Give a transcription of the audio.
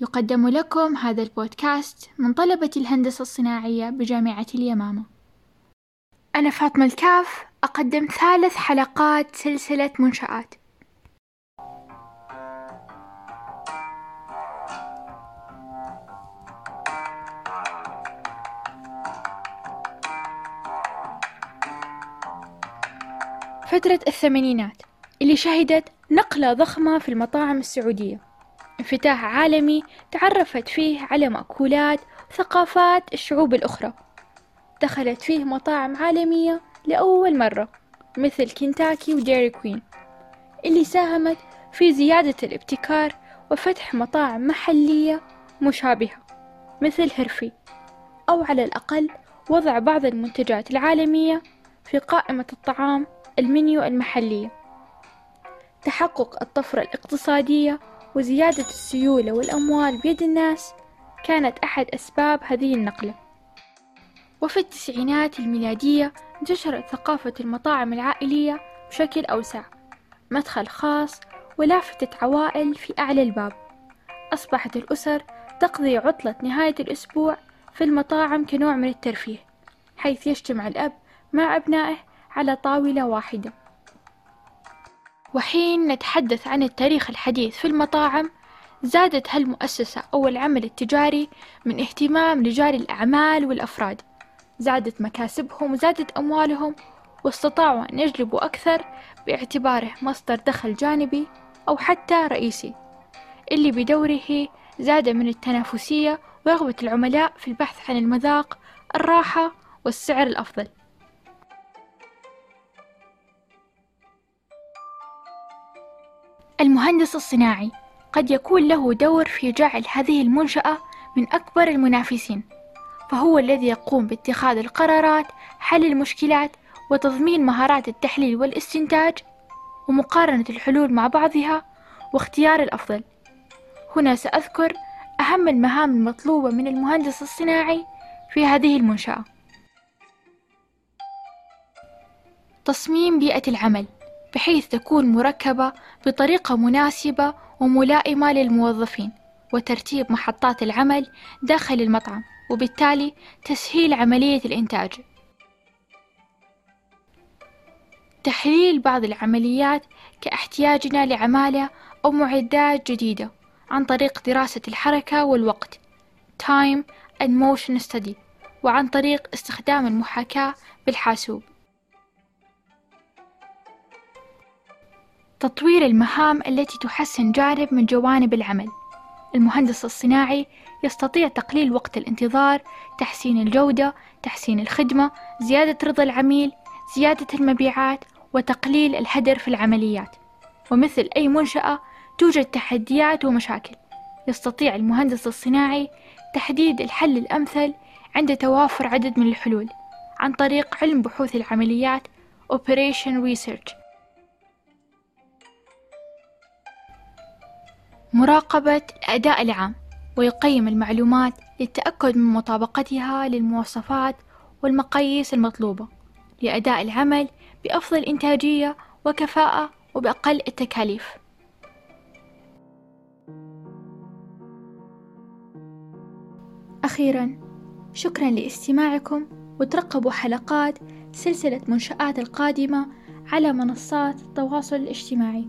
يقدم لكم هذا البودكاست من طلبة الهندسة الصناعية بجامعة اليمامة. أنا فاطمة الكاف أقدم ثالث حلقات سلسلة منشآت. فترة الثمانينات اللي شهدت نقلة ضخمة في المطاعم السعودية. انفتاح عالمي تعرفت فيه على مأكولات وثقافات الشعوب الأخرى. دخلت فيه مطاعم عالمية لأول مرة مثل كنتاكي وديري كوين اللي ساهمت في زيادة الابتكار وفتح مطاعم محلية مشابهة مثل هرفي أو على الأقل وضع بعض المنتجات العالمية في قائمة الطعام المنيو المحلية. تحقق الطفرة الاقتصادية وزيادة السيولة والأموال بيد الناس كانت أحد أسباب هذه النقلة. وفي التسعينات الميلادية انتشرت ثقافة المطاعم العائلية بشكل أوسع مدخل خاص ولافتة عوائل في أعلى الباب. أصبحت الأسر تقضي عطلة نهاية الأسبوع في المطاعم كنوع من الترفيه حيث يجتمع الأب مع أبنائه على طاولة واحدة. وحين نتحدث عن التاريخ الحديث في المطاعم زادت هالمؤسسة أو العمل التجاري من اهتمام رجال الأعمال والأفراد. زادت مكاسبهم وزادت أموالهم واستطاعوا أن يجلبوا أكثر باعتباره مصدر دخل جانبي أو حتى رئيسي. اللي بدوره زاد من التنافسية ورغبة العملاء في البحث عن المذاق الراحة والسعر الأفضل. المهندس الصناعي قد يكون له دور في جعل هذه المنشأة من أكبر المنافسين فهو الذي يقوم باتخاذ القرارات حل المشكلات وتضمين مهارات التحليل والاستنتاج ومقارنة الحلول مع بعضها واختيار الأفضل. هنا سأذكر أهم المهام المطلوبة من المهندس الصناعي في هذه المنشأة. تصميم بيئة العمل. بحيث تكون مركبة بطريقة مناسبة وملائمة للموظفين وترتيب محطات العمل داخل المطعم وبالتالي تسهيل عملية الإنتاج. تحليل بعض العمليات كاحتياجنا لعمالة أو معدات جديدة عن طريق دراسة الحركة والوقت Time and Motion Study وعن طريق استخدام المحاكاة بالحاسوب. تطوير المهام التي تحسن جانب من جوانب العمل. المهندس الصناعي يستطيع تقليل وقت الانتظار تحسين الجودة تحسين الخدمة زيادة رضا العميل زيادة المبيعات وتقليل الهدر في العمليات. ومثل أي منشأة توجد تحديات ومشاكل. يستطيع المهندس الصناعي تحديد الحل الأمثل عند توافر عدد من الحلول عن طريق علم بحوث العمليات Operation Research. مراقبة الأداء العام ويقيم المعلومات للتأكد من مطابقتها للمواصفات والمقاييس المطلوبة لأداء العمل بأفضل إنتاجية وكفاءة وبأقل التكاليف. أخيرا شكرا لاستماعكم وترقبوا حلقات سلسلة منشآت القادمة على منصات التواصل الاجتماعي.